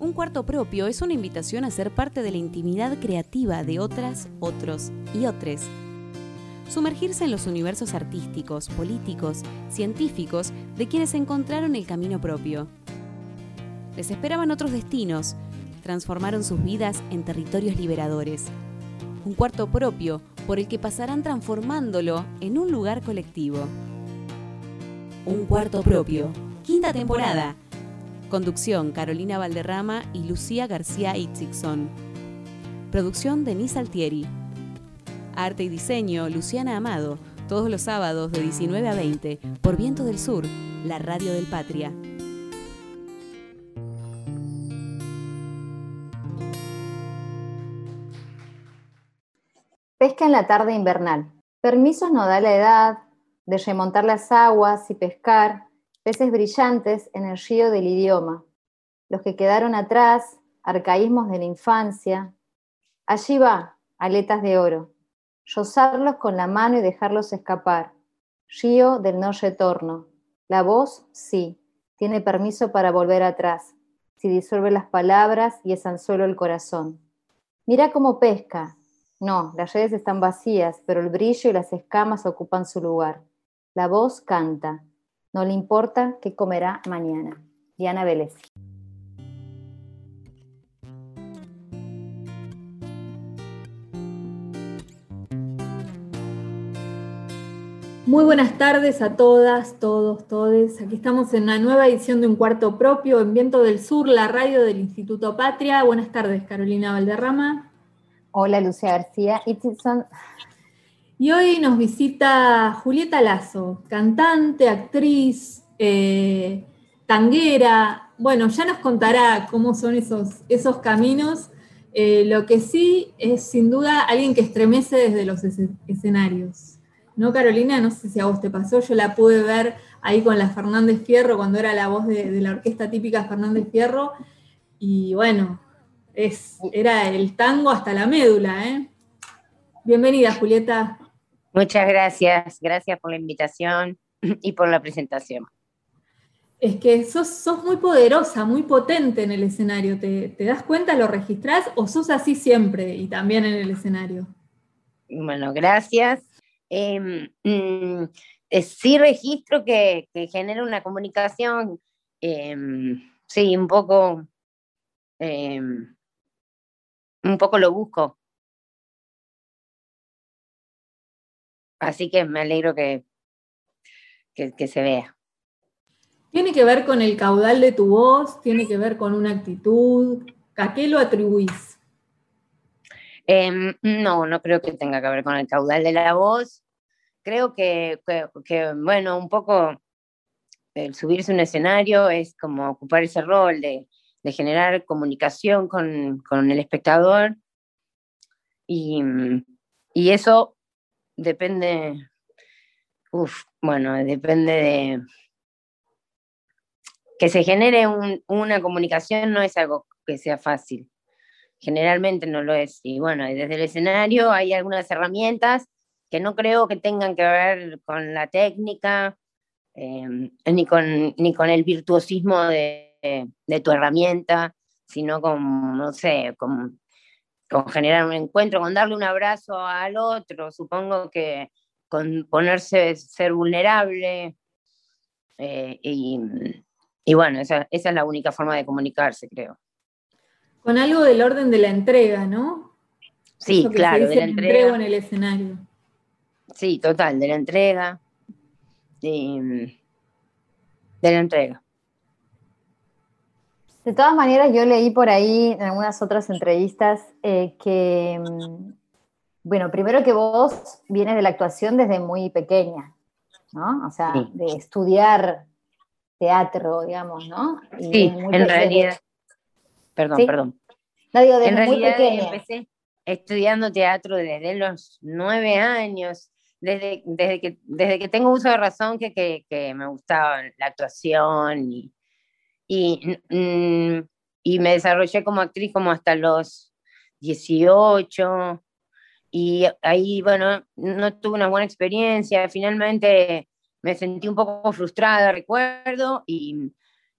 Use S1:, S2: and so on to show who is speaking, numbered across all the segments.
S1: Un cuarto propio es una invitación a ser parte de la intimidad creativa de otras, otros y otros. Sumergirse en los universos artísticos, políticos, científicos de quienes encontraron el camino propio. Les esperaban otros destinos, transformaron sus vidas en territorios liberadores. Un cuarto propio por el que pasarán transformándolo en un lugar colectivo. Un cuarto propio. Quinta temporada. Conducción Carolina Valderrama y Lucía García Itzigson. Producción Denise Altieri. Arte y diseño Luciana Amado. Todos los sábados de 19 a 20 por Viento del Sur, la radio del Patria.
S2: Pesca en la tarde invernal. Permisos no da la edad de remontar las aguas y pescar peces brillantes en el río del idioma, los que quedaron atrás, arcaísmos de la infancia. Allí va, aletas de oro, rozarlos con la mano y dejarlos escapar. Río del no retorno. La voz, sí, tiene permiso para volver atrás, si disuelve las palabras y es anzuelo el corazón. Mira cómo pesca. No, las redes están vacías, pero el brillo y las escamas ocupan su lugar. La voz canta, no le importa qué comerá mañana. Diana Vélez.
S3: Muy buenas tardes a todas, todos, todes. Aquí estamos en una nueva edición de Un Cuarto Propio en Viento del Sur, la radio del Instituto Patria. Buenas tardes, Carolina Valderrama.
S2: Hola, Lucia García.
S3: Y hoy nos visita Julieta Lazo, cantante, actriz, eh, tanguera. Bueno, ya nos contará cómo son esos, esos caminos. Eh, lo que sí es sin duda alguien que estremece desde los escenarios. ¿No, Carolina? No sé si a vos te pasó, yo la pude ver ahí con la Fernández Fierro cuando era la voz de, la orquesta típica Fernández Fierro. Y bueno, es, era el tango hasta la médula, ¿eh? Bienvenida, Julieta.
S4: Muchas gracias, gracias por la invitación y por la presentación.
S3: Es que sos, muy poderosa, muy potente en el escenario. ¿Te, das cuenta, lo registrás o sos así siempre y también en el escenario?
S4: Bueno, gracias. Em, mm, eh, sí registro que, genera una comunicación, em, sí, un poco, em, un poco lo busco, Así que me alegro que, que, se vea.
S3: ¿Tiene que ver con el caudal de tu voz? ¿Tiene que ver con una actitud? ¿A qué lo atribuís?
S4: Em, no, no creo que tenga que ver con el caudal de la voz. Creo que, bueno, un poco el subirse a un escenario es como ocupar ese rol de, generar comunicación con, el espectador. Y, y, eso depende, uf, bueno, depende de... Que se genere una comunicación no es algo que sea fácil. Generalmente no lo es. Y bueno, desde el escenario hay algunas herramientas que no creo que tengan que ver con la técnica, em, ni, con, ni con el virtuosismo de, de, tu herramienta, sino con, no sé, con con generar un encuentro, con darle un abrazo al otro, supongo que con ponerse, ser vulnerable. Eh, y, bueno, esa, es la única forma de comunicarse, creo.
S3: Con algo del orden de la entrega, ¿no?
S4: Sí, claro, de la entrega.
S3: en el escenario.
S4: Sí, total, de la entrega. de la entrega.
S2: De todas maneras, yo leí por ahí en algunas otras entrevistas eh, que, mm, bueno, primero que vos vienes de la actuación desde muy pequeña, ¿no? O sea, de estudiar teatro, digamos, ¿no?
S4: sí, en realidad. Perdón, perdón.
S2: No digo, desde muy pequeña.
S4: empecé estudiando teatro desde los nueve años, desde, desde, que, desde que tengo uso de razón que, que, que me gustaba la actuación y, y, y me desarrollé como actriz como hasta los 18 y ahí, bueno, no tuve una buena experiencia, finalmente me sentí un poco frustrada, recuerdo, y,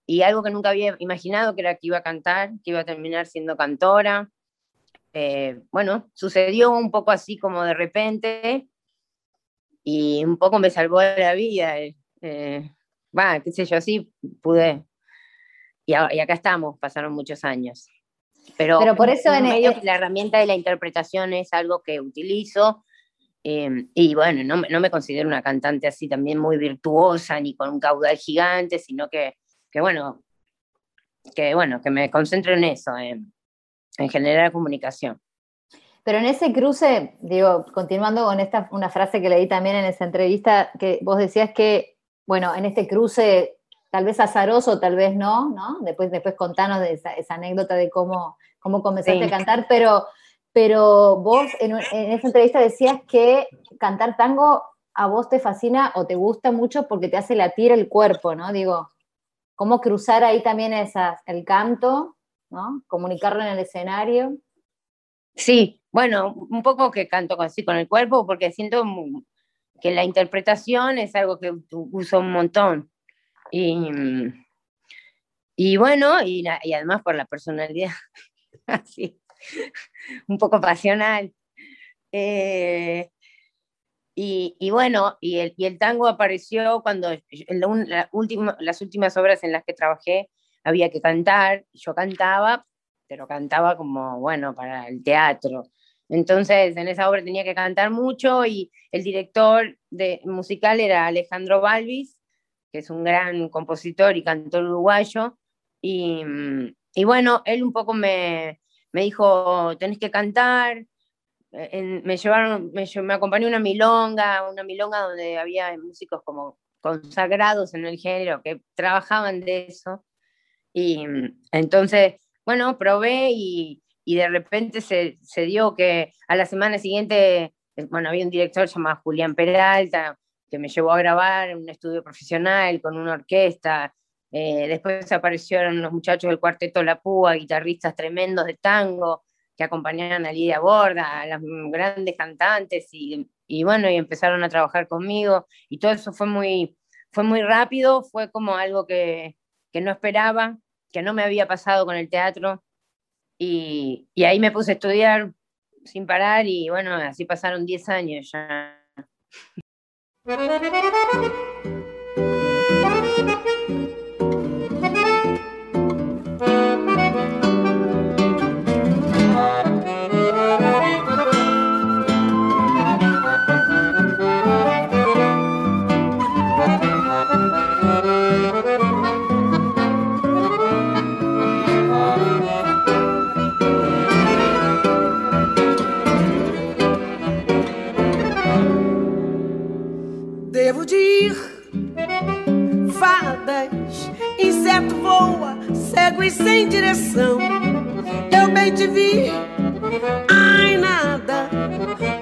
S4: y algo que nunca había imaginado, que era que iba a cantar, que iba a terminar siendo cantora. Eh, bueno, sucedió un poco así como de repente y un poco me salvó la vida. Eh, va, qué sé yo, sí pude. Y, acá estamos, pasaron muchos años. Pero,
S2: Pero por eso en
S4: el... la herramienta de la interpretación es algo que utilizo. Em, y bueno, no, no, me considero una cantante así también muy virtuosa ni con un caudal gigante, sino que, que bueno, que bueno, que me concentro en eso, en, en generar comunicación.
S2: Pero en ese cruce, digo, continuando con esta una frase que leí también en esa entrevista, que vos decías que, bueno, en este cruce, tal vez azaroso, tal vez no, ¿no? Después, después contanos de esa, anécdota de cómo, cómo comenzaste a cantar, pero, pero vos en, en esa entrevista decías que cantar tango a vos te fascina o te gusta mucho porque te hace latir el cuerpo, ¿no? Digo, cómo cruzar ahí también esas, el canto, ¿no? Comunicarlo en el escenario.
S4: Sí, bueno, un poco que canto así con el cuerpo, porque siento que la interpretación es algo que uso un montón. Y, y bueno, y, además por la personalidad, así, un poco pasional. Eh, y, bueno, y el, y el, tango apareció cuando la última, las últimas obras en las que trabajé había que cantar, yo cantaba, pero cantaba como, bueno, para el teatro. Entonces, en esa obra tenía que cantar mucho y el director de, musical era Alejandro Balvis, que es un gran compositor y cantor uruguayo. Y, y bueno, él un poco me, me dijo, tenés que cantar. me llevaron, me, me acompañó una milonga, una milonga donde había músicos como consagrados en el género que trabajaban de eso. Y entonces bueno, probé y, de repente se, dio que a la semana siguiente, eh, bueno, había un director llamado Julián Peralta que me llevó a grabar en un estudio profesional con una orquesta. Eh, después aparecieron los muchachos del cuarteto La Púa, guitarristas tremendos de tango que acompañaban a Lidia Borda, a las grandes cantantes y, y, bueno, y empezaron a trabajar conmigo y todo eso fue muy, fue muy rápido, fue como algo que, que no esperaba que no me había pasado con el teatro. Y, y ahí me puse a estudiar sin parar y bueno, así pasaron 10 años ya.
S5: Müzik e sem direção. Eu bem te vi, ai nada.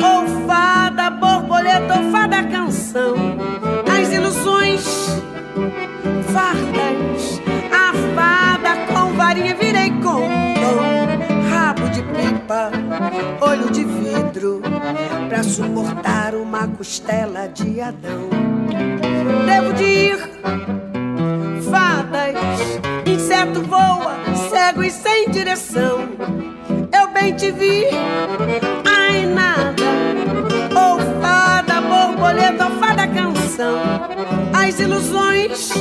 S5: Ou fada, borboleta, ou fada, canção. As ilusões fardas, a fada com varinha virei com Rabo de pipa, olho de vidro, pra suportar uma costela de Adão. Devo de ir, fadas inseto voa, cego e sem direção. Eu bem te vi, ai nada. Ou fada, borboleta, ou fada canção. As ilusões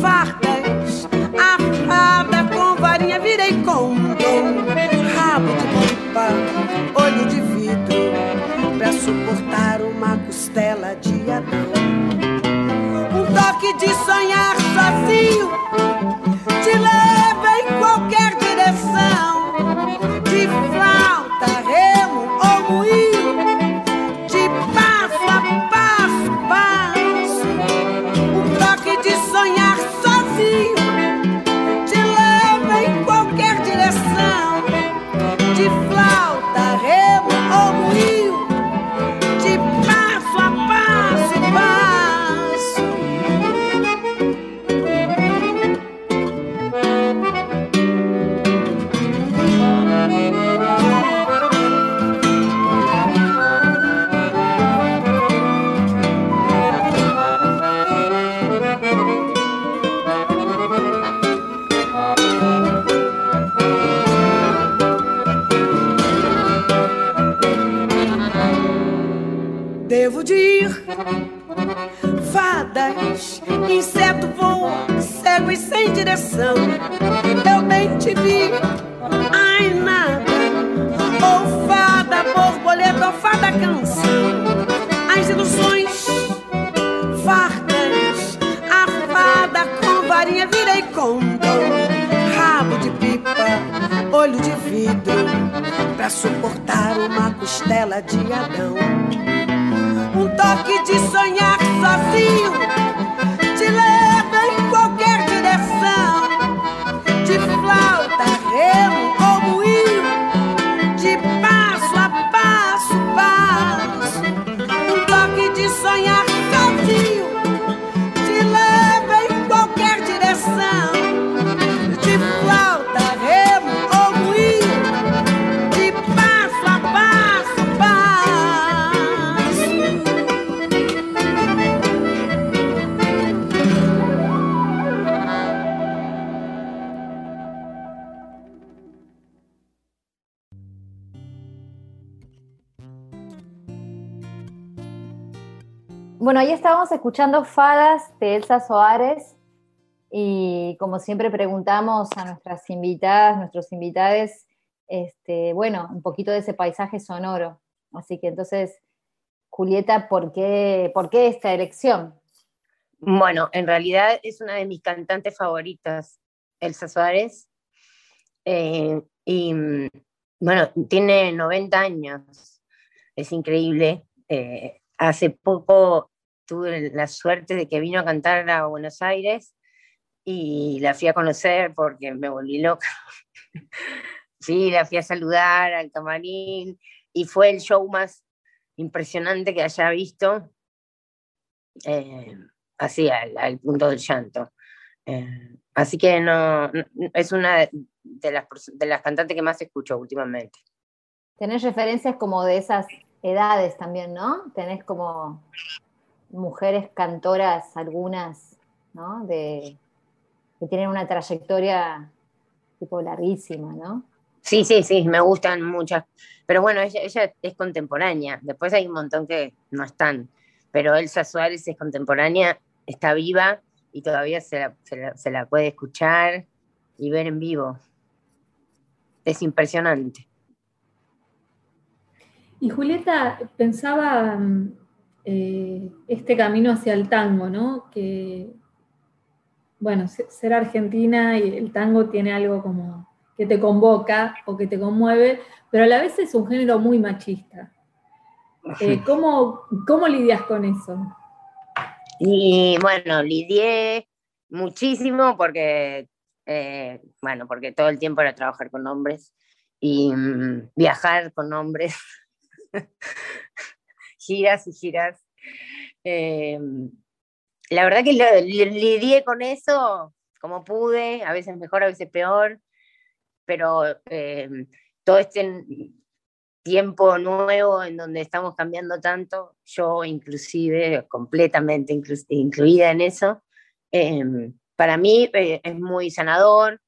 S5: fartas, a fada com varinha virei com dom. Rabo de pipa, olho de vidro, pra suportar uma costela de Adão. Um toque de sonhar sozinho Maryland.
S2: Bueno, ahí estábamos escuchando Fadas de Elsa Soares y como siempre preguntamos a nuestras invitadas, nuestros invitados, este, bueno, un poquito de ese paisaje sonoro. Así que entonces, Julieta, ¿por qué, por qué esta elección?
S4: Bueno, en realidad es una de mis cantantes favoritas, Elsa Suárez. Eh, y bueno, tiene 90 años, es increíble. Eh, hace poco tuve la suerte de que vino a cantar a Buenos Aires y la fui a conocer porque me volví loca. sí, la fui a saludar al camarín y fue el show más impresionante que haya visto. Eh, así al, punto del llanto. Eh, así que no, es una de- las, de las cantantes que más escucho últimamente.
S2: Tenés referencias como de esas edades también, ¿no? Tenés como mujeres cantoras, algunas, ¿no? De, que tienen una trayectoria tipo larguísima, ¿no?
S4: Sí, sí, sí, me gustan muchas. Pero bueno, ella, ella es contemporánea. Después hay un montón que no están. Pero Elsa Suárez es contemporánea, está viva y todavía se la, se la- se la puede escuchar y ver en vivo. Es impresionante.
S3: Y Julieta, pensaba mm, eh, este camino hacia el tango, ¿no? Que, bueno, se- ser argentina y el tango tiene algo como que te convoca o que te conmueve, pero a la vez es un género muy machista. Eh, ¿cómo, ¿Cómo lidias con eso?
S4: Y bueno, lidié muchísimo porque, eh, bueno, porque todo el tiempo era trabajar con hombres y mm, viajar con hombres, giras y giras. Eh, la verdad que lo- li- lidié con eso como pude, a veces mejor, a veces peor, pero eh, todo este tiempo nuevo en donde estamos cambiando tanto, yo inclusive, completamente inclu- incluida en eso, eh, para mí eh, es muy sanador.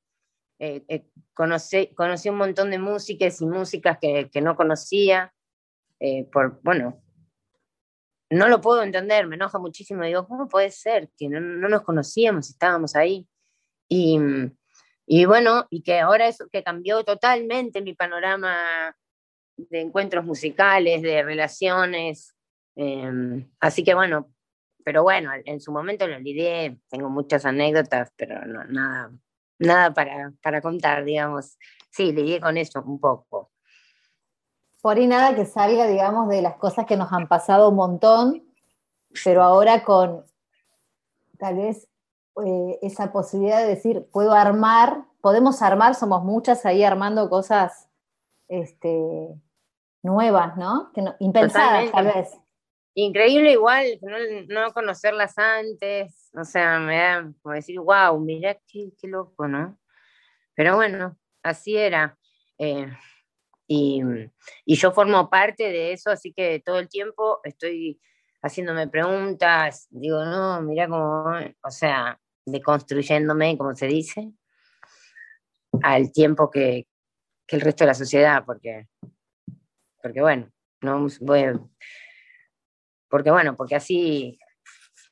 S4: eh, eh, conocí, conocí un montón de músicas y músicas que, que no conocía, eh, por, bueno, no lo puedo entender, me enoja muchísimo, digo, ¿cómo puede ser que no, no nos conocíamos, estábamos ahí? Y, y bueno, y que ahora eso que cambió totalmente mi panorama de encuentros musicales, de relaciones. eh, así que bueno, pero bueno, en su momento lo lidié, tengo muchas anécdotas, pero no, nada, nada para, para contar, digamos. Sí, lidié con eso un poco.
S2: Por ahí nada que salga, digamos, de las cosas que nos han pasado un montón, pero ahora con tal vez eh, esa posibilidad de decir, puedo armar, podemos armar, somos muchas ahí armando cosas este, nuevas, ¿no? Que no- impensadas, tal vez.
S4: Increíble igual no, no conocerlas antes, o sea, me da como decir, wow, mirá qué, qué loco, ¿no? Pero bueno, así era. eh, y, y yo formo parte de eso, así que todo el tiempo estoy haciéndome preguntas, digo, no, mirá cómo, o sea, deconstruyéndome, como se dice, al tiempo que, que el resto de la sociedad, porque, porque bueno, no voy porque bueno, porque así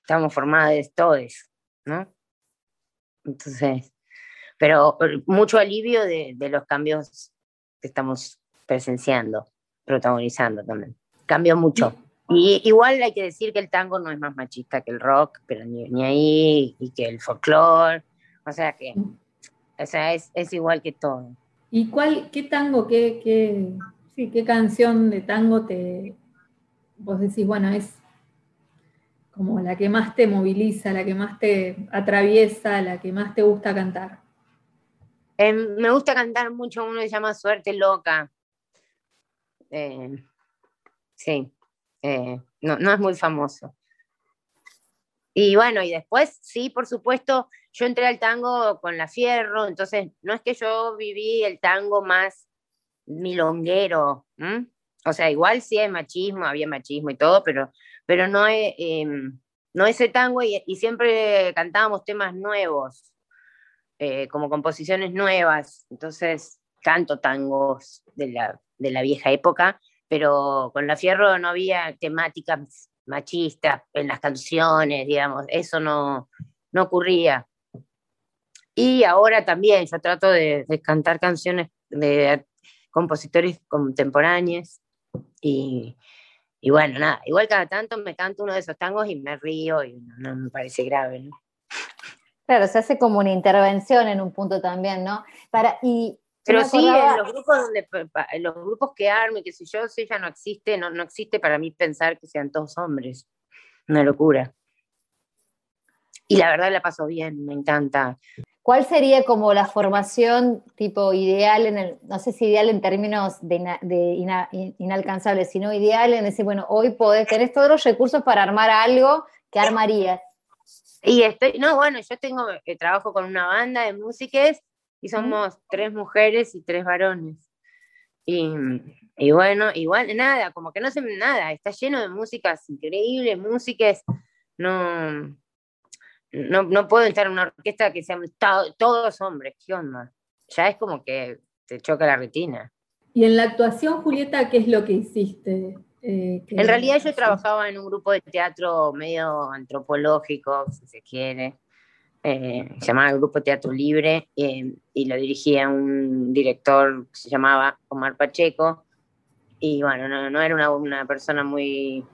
S4: estamos formados todos, ¿no? Entonces, pero mucho alivio de los cambios que estamos presenciando, protagonizando también. Cambió mucho. Y igual hay que decir que el tango no es más machista que el rock, pero ni, ni ahí, y que el folclore. O sea que, o sea, es, es igual que todo.
S3: ¿Y cuál, qué tango, qué, qué, sí, qué canción de tango te, vos decís, bueno, es como la que más te moviliza, la que más te atraviesa, la que más te gusta cantar?
S4: Eh, me gusta cantar mucho uno que se llama Suerte Loca. Eh, sí, eh, no, no es muy famoso. Y bueno, y después, sí, por supuesto, yo entré al tango con la Fierro, entonces no es que yo viví el tango más milonguero, o sea, igual sí hay machismo, había machismo y todo, pero, pero no, em, no ese tango y, siempre cantábamos temas nuevos, eh, como composiciones nuevas, entonces canto tangos de la, de la vieja época, pero con la Fierro no había temáticas machistas en las canciones, digamos, eso no, no ocurría. Y ahora también yo trato de, cantar canciones de compositores contemporáneos y, y, bueno, nada, igual cada tanto me canto uno de esos tangos y me río y no, me parece grave, ¿no?
S2: Claro, se hace como una intervención en un punto también, ¿no? Para, y
S4: pero sí, en los grupos donde los grupos que arme, que si yo, si ya no existe, no, no existe para mí pensar que sean todos hombres. Una locura. Y la verdad la paso bien, me encanta.
S2: ¿Cuál sería como la formación tipo ideal en el, no sé si ideal en términos de, de inalcanzables, sino ideal en decir, bueno, hoy podés, tener todos los recursos para armar algo que armarías?
S4: Y estoy, no, bueno, yo tengo, eh, trabajo con una banda de músicas y somos tres mujeres y tres varones. Y, y, bueno, igual nada, como que no sé nada, está lleno de músicas increíbles, músicas, no, no, no puedo estar en una orquesta que sean todos hombres, ¿qué onda? Ya es como que te choca la retina.
S3: Y en la actuación, Julieta, ¿qué es lo que hiciste?
S4: Eh, en realidad yo trabajaba en un grupo de teatro medio antropológico, si se quiere, eh, se llamaba Grupo Teatro Libre eh, y lo dirigía un director que se llamaba Omar Pacheco. Y bueno, no, era una, una, persona muy,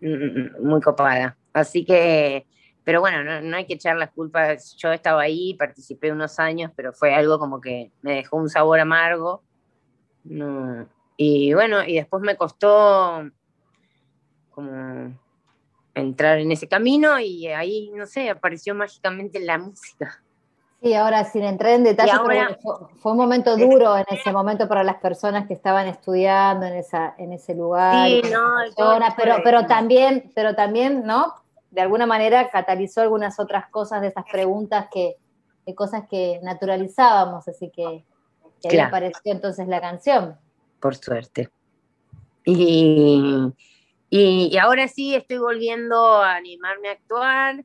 S4: mm, muy copada. Así que, pero bueno, no, hay que echar las culpas. Yo estaba ahí, participé unos años, pero fue algo como que me dejó un sabor amargo. y bueno, y después me costó como entrar en ese camino y ahí, no sé, apareció mágicamente la música.
S2: Sí, ahora sin entrar en detalle, fue, un momento duro en ese momento para las personas que estaban estudiando en, esa, en ese lugar.
S4: Sí, no,
S2: pero, pero también, pero también, ¿no? De alguna manera catalizó algunas otras cosas de esas preguntas que, de cosas que naturalizábamos, así que, que apareció entonces la canción.
S4: Por suerte. Y, y, ahora sí estoy volviendo a animarme a actuar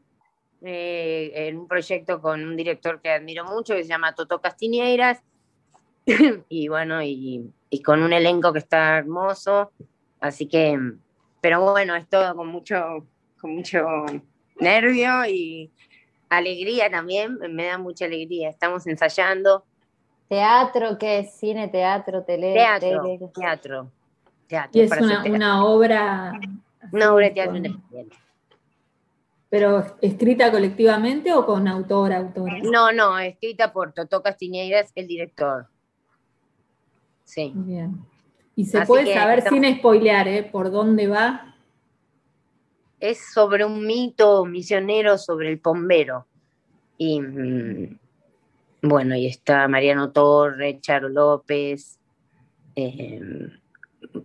S4: eh, en un proyecto con un director que admiro mucho que se llama Toto Castiñeiras. y bueno, y, con un elenco que está hermoso. Así que, pero bueno, es todo con mucho, con mucho nervio y alegría también, me da mucha alegría. Estamos ensayando.
S2: ¿Teatro qué es? ¿Cine, teatro, tele?
S4: Teatro, teatro
S3: y es una, obra...
S4: Una obra de teatro independiente.
S3: ¿Pero escrita colectivamente o con autor, autora?
S4: No, no, escrita por Totó Castiñeiras, el director. Sí.
S3: Bien. Y se puede saber sin spoilear, ¿eh? ¿Por dónde va?
S4: Es sobre un mito misionero sobre el pombero. Y mm, bueno, y está Mariano Torre, Charo López, eh,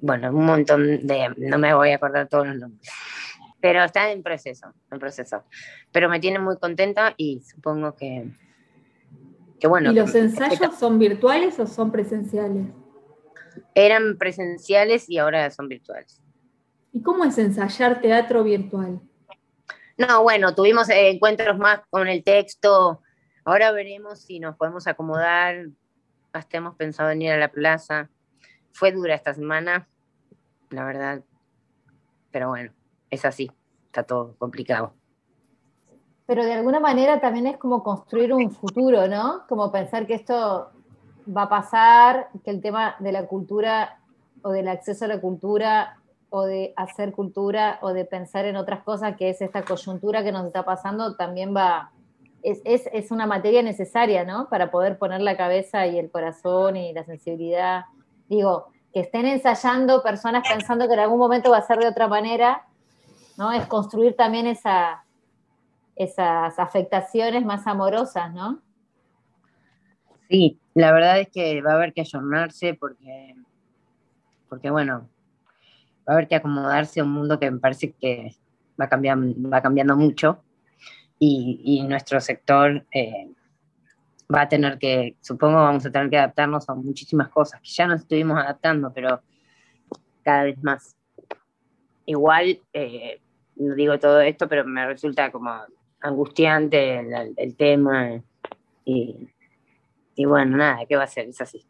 S4: bueno, un montón de, no me voy a acordar todos los nombres, pero está en proceso, en proceso. Pero me tiene muy contenta y supongo que, que bueno.
S3: ¿Y los ensayos son virtuales o son presenciales?
S4: Eran presenciales y ahora son virtuales.
S3: ¿Y cómo es ensayar teatro virtual?
S4: No, bueno, tuvimos encuentros más con el texto. Ahora veremos si nos podemos acomodar. Hasta hemos pensado en ir a la plaza fue dura esta semana, la verdad.
S6: pero bueno, es así, está todo complicado.
S2: Pero de alguna manera también es como construir un futuro, ¿no? Como pensar que esto va a pasar, que el tema de la cultura o del acceso a la cultura o de hacer cultura o de pensar en otras cosas, que es esta coyuntura que nos está pasando, también va, es, es, una materia necesaria, ¿no? Para poder poner la cabeza y el corazón y la sensibilidad. Digo, que estén ensayando personas pensando que en algún momento va a ser de otra manera, ¿no? Es construir también esa, esas afectaciones más amorosas, ¿no?
S6: Sí, la verdad es que va a haber que ayornarse porque, porque bueno, va a haber que acomodarse a un mundo que me parece que va cambiando, va cambiando mucho y, nuestro sector eh, va a tener que, supongo vamos a tener que adaptarnos a muchísimas cosas, que ya nos estuvimos adaptando, pero cada vez más. Igual, eh, no digo todo esto, pero me resulta como angustiante el, tema y, y bueno, nada, ¿qué va a ser? Es así.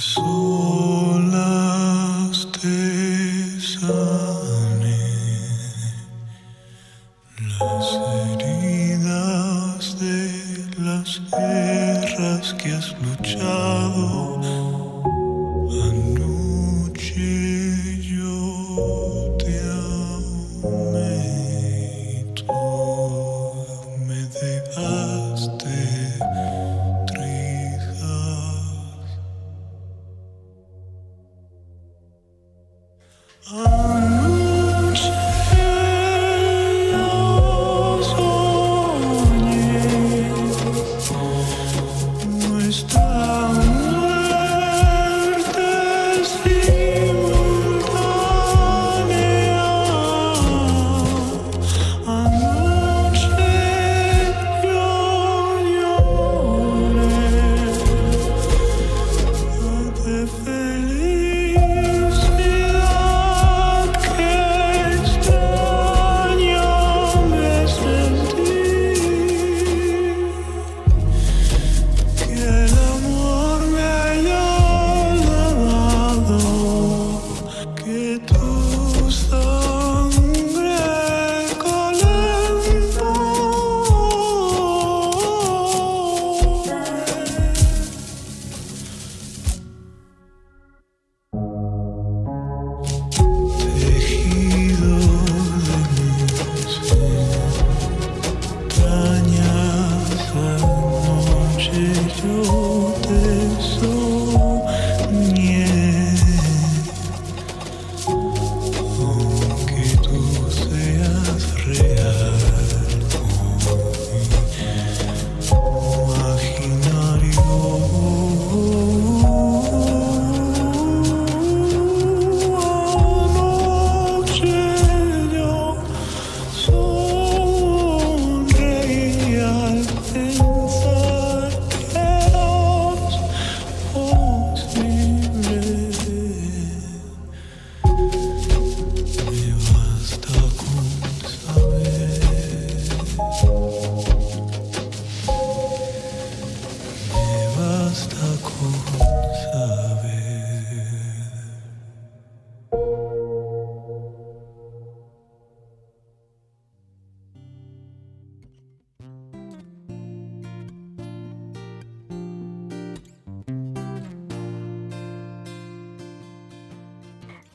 S6: soul.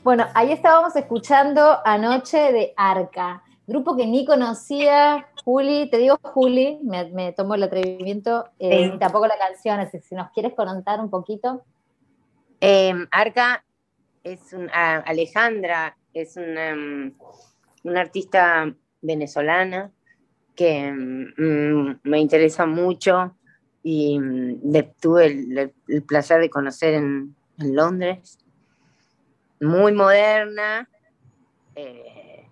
S2: Bueno, ahí estábamos escuchando anoche de Arca. grupo que ni conocía, Juli, te digo Juli, me, tomo el atrevimiento, eh, tampoco la canción, así si nos quieres contar un poquito.
S4: Em, Arca es una, Alejandra es una, mm, una artista venezolana que mm, me interesa mucho y mm, tuve el, placer de conocer en, Londres. Muy moderna. Eh,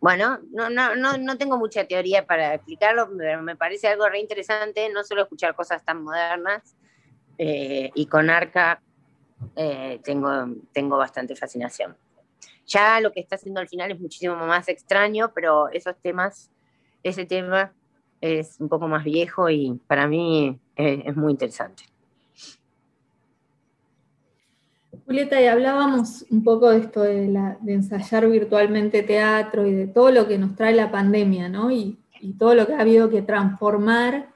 S4: bueno, no, no, no, no, tengo mucha teoría para explicarlo, pero me parece algo re interesante no solo escuchar cosas tan modernas. Eh, y con Arca eh, tengo, tengo bastante fascinación. Ya lo que está haciendo al final es muchísimo más extraño, pero esos temas, ese tema es un poco más viejo y para mí es, muy interesante.
S3: Y hablábamos un poco de esto de, ensayar virtualmente teatro y de todo lo que nos trae la pandemia, ¿no? Y, todo lo que ha habido que transformar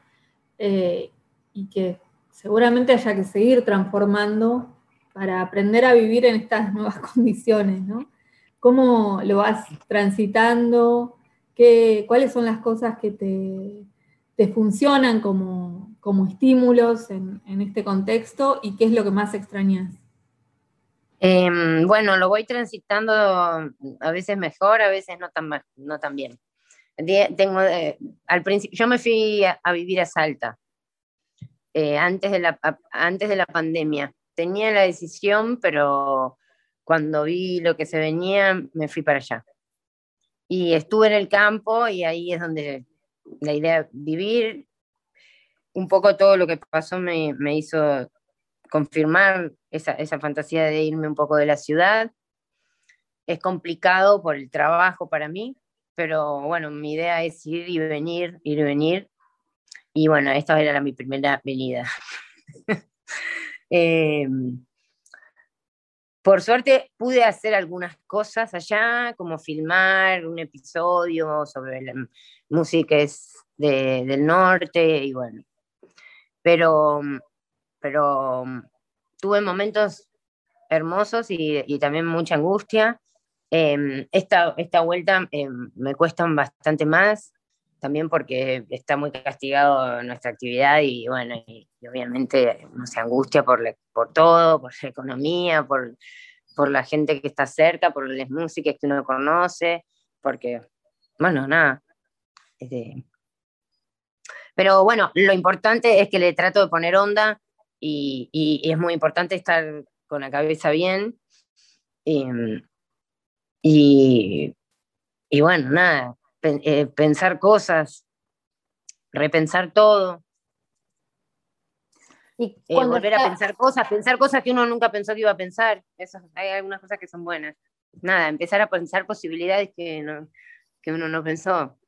S3: eh, y que seguramente haya que seguir transformando para aprender a vivir en estas nuevas condiciones, ¿no? ¿Cómo lo vas transitando? ¿Cuáles son las cosas que te, funcionan como, estímulos en, este contexto y qué es lo que más extrañas?
S4: Em, bueno, lo voy transitando a veces mejor, a veces no tan, no tan bien. Tengo, eh, al principio, yo me fui a, vivir a Salta eh, antes, de la, antes de la pandemia. Tenía la decisión, pero cuando vi lo que se venía, me fui para allá. Y estuve en el campo y ahí es donde la idea de vivir, un poco todo lo que pasó me, me hizo confirmar esa, esa, fantasía de irme un poco de la ciudad. Es complicado por el trabajo para mí, pero bueno, mi idea es ir y venir, ir y venir. Y bueno, esta era mi primera venida. eh, por suerte pude hacer algunas cosas allá, como filmar un episodio sobre la música del norte y bueno. Pero, pero tuve momentos hermosos y, también mucha angustia. Em, esta, esta vuelta em, me cuesta bastante más, también porque está muy castigado nuestra actividad y bueno, y, obviamente no se angustia por, por todo, por la economía, por, por la gente que está cerca, por las músicas que uno conoce, porque, bueno, nada. Este, pero bueno, lo importante es que le trato de poner onda y, y, es muy importante estar con la cabeza bien. Y, y bueno, nada, eh, pensar cosas, repensar todo. Y eh, volver a pensar cosas, pensar cosas que uno nunca pensó que iba a pensar. Eso, hay algunas cosas que son buenas. Nada, empezar a pensar posibilidades que, no, que uno no pensó.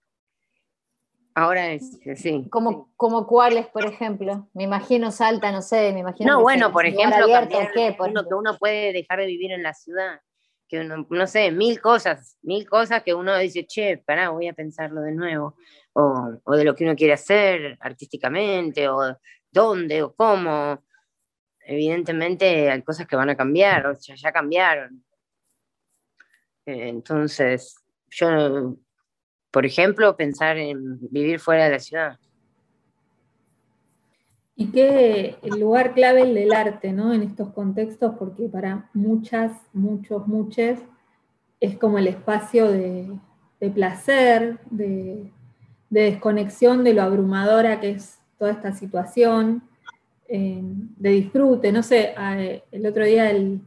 S4: Ahora es, sí.
S2: Como, como cuáles, por ejemplo. Me imagino Salta, no sé, me imagino.
S4: No, bueno, por ejemplo, ¿qué, uno, que uno puede dejar de vivir en la ciudad que uno, no sé, mil cosas, mil cosas que uno dice, che, pará, voy a pensarlo de nuevo, o, de lo que uno quiere hacer artísticamente, o dónde, o cómo. Evidentemente hay cosas que van a cambiar, o sea, ya cambiaron. Entonces, yo, por ejemplo, pensar en vivir fuera de la ciudad.
S3: Y qué lugar clave el del arte, ¿no? En estos contextos, porque para muchas, muchos, muchas, es como el espacio de, placer, de, desconexión de lo abrumadora que es toda esta situación, eh, de disfrute. No sé, el otro día el,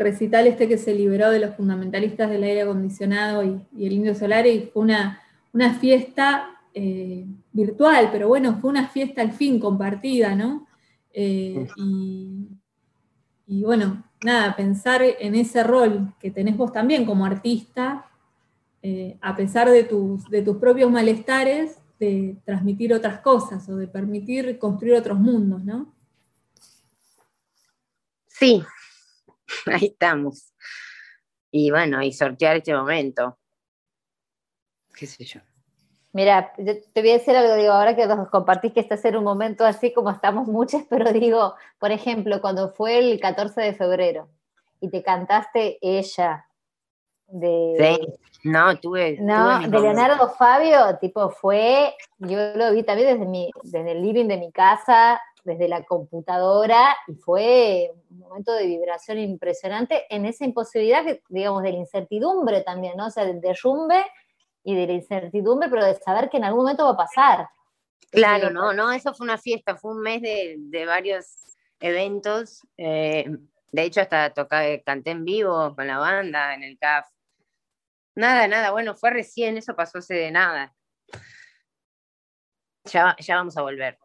S3: recital este que se liberó de los fundamentalistas del aire acondicionado y, el indio solar y fue una, una fiesta eh, virtual, pero bueno, fue una fiesta al fin compartida, ¿no? Eh, y, bueno, nada, pensar en ese rol que tenés vos también como artista, eh, a pesar de tus, de tus propios malestares, de transmitir otras cosas o de permitir construir otros mundos, ¿no?
S4: Sí, ahí estamos. Y bueno, y sortear este momento. ¿Qué sé yo?
S2: Mira, te voy a decir algo, digo, ahora que nos compartís que este es un momento así como estamos muchas, pero digo, por ejemplo, cuando fue el 14 de febrero y te cantaste ella, de,
S4: Sí. No, tuve.
S2: no,
S4: tuve
S2: de. Leonardo Fabio, tipo fue, yo lo vi también desde, mi, desde el living de mi casa, desde la computadora, y fue un momento de vibración impresionante en esa imposibilidad, que, digamos, de la incertidumbre también, ¿no? O sea, del derrumbe y de la incertidumbre, pero de saber que en algún momento va a pasar.
S4: Claro,
S2: Sí,
S4: no, no, eso fue una fiesta, fue un mes de, de varios eventos. eh, de hecho, hasta toqué, canté en vivo con la banda en el CAF. Nada, nada, bueno, fue recién, eso pasó hace de nada. Ya, ya vamos a volver.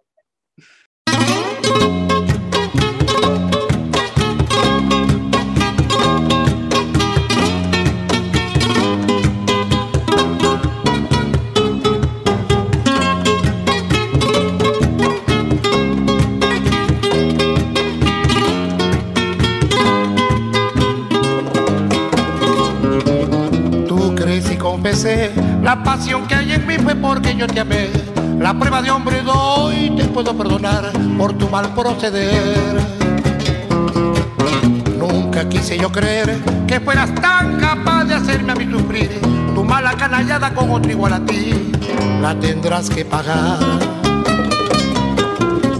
S7: La pasión que hay en mí fue porque yo te amé. La prueba de hombre doy, te puedo perdonar por tu mal proceder. Nunca quise yo creer que fueras tan capaz de hacerme a mí sufrir. Tu mala canallada con otro igual a ti, la tendrás que pagar.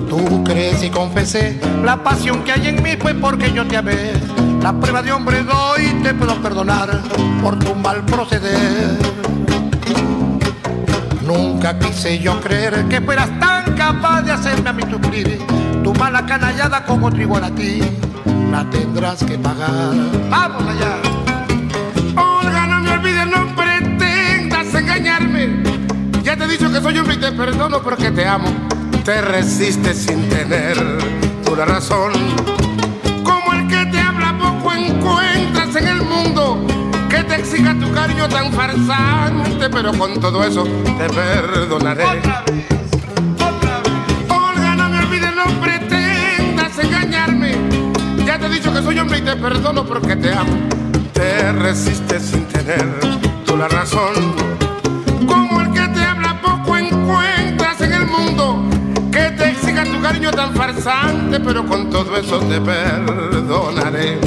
S7: Tú crees y confesé, la pasión que hay en mí fue porque yo te amé. La prueba de hombre doy, te puedo perdonar por tu mal proceder. Nunca quise yo creer que fueras tan capaz de hacerme a mí sufrir. Tu mala canallada con otro igual a ti, la tendrás que pagar. ¡Vamos allá! Olga, no me olvides, no pretendas engañarme. Ya te he dicho que soy hombre y te perdono porque te amo. Te resistes sin tener la razón. Exija tu cariño tan farsante, pero con todo eso te perdonaré. Olga, no me olvides, no pretendas engañarme. Ya te he dicho que soy hombre y te perdono porque te amo. Te resistes sin tener tú la razón. Como el que te habla poco encuentras en el mundo que te exija tu cariño tan farsante, pero con todo eso te perdonaré.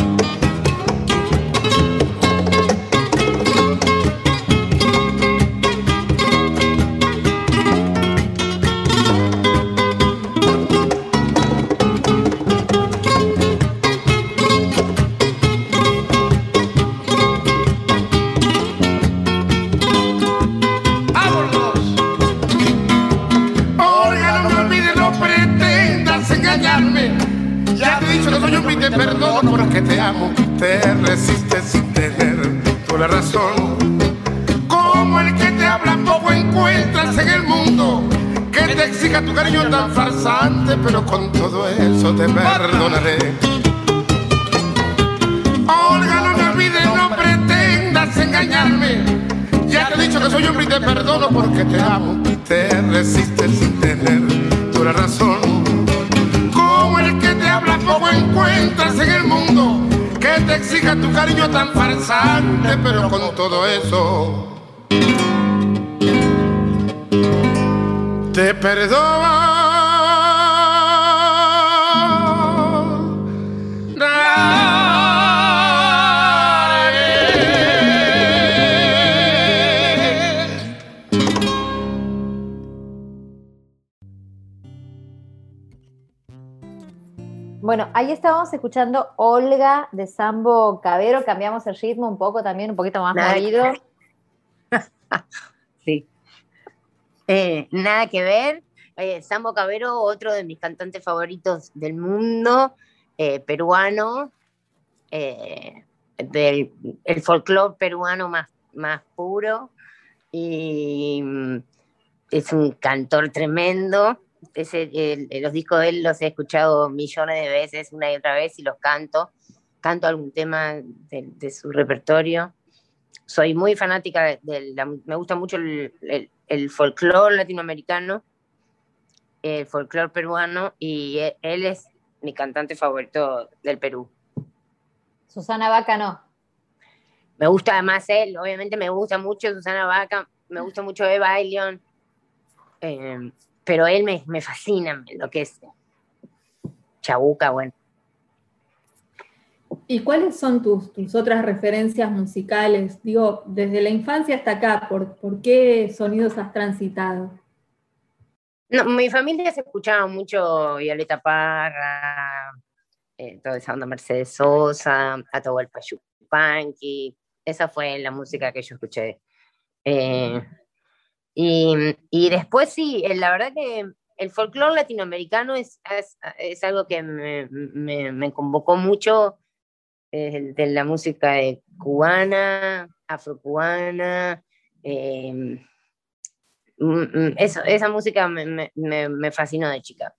S7: Tu cariño tan farsante, pero con todo eso te perdonaré. Olga, no me olvides, no pretendas engañarme. Ya te he dicho que soy hombre y te perdono porque te amo. Te resistes sin tener la razón. Como el que te habla poco encuentras en el mundo que te exija tu cariño tan farsante, pero con todo eso te perdonaré.
S2: Bueno, ahí estábamos escuchando Olga de Sambo Cabero, cambiamos el ritmo un poco también, un poquito más movido.
S4: Eh, nada que ver. Eh, Sambo Cabero, otro de mis cantantes favoritos del mundo, eh, peruano, del el folclore peruano más, más puro. Y mm, es un cantor tremendo. Los discos de él los he escuchado millones de veces, una y otra vez, y los canto. Canto algún tema de, su repertorio soy muy fanática de la- me gusta mucho el, el, folclore latinoamericano, el folclore peruano, y e- él es mi cantante favorito del Perú.
S2: Susana Vaca no.
S4: Me gusta además él, obviamente me gusta mucho Susana Vaca, me gusta mucho Eva Ailion, eh, pero él me, me fascina, me enloquece. Chabuca, bueno.
S3: ¿Y cuáles son tus, tus otras referencias musicales? Digo, desde la infancia hasta acá, ¿por, por qué sonidos has transitado?
S4: No, mi familia se escuchaba mucho Violeta Parra, eh, toda esa onda Mercedes Sosa, Atahualpa Yupanqui, esa fue la música que yo escuché. Eh, y, y, después sí, eh, la verdad que el folclore latinoamericano es, es, algo que me, me, me convocó mucho de la música cubana, afrocubana. Eh, Mm, mm, esa música me, me, fascinó de chica.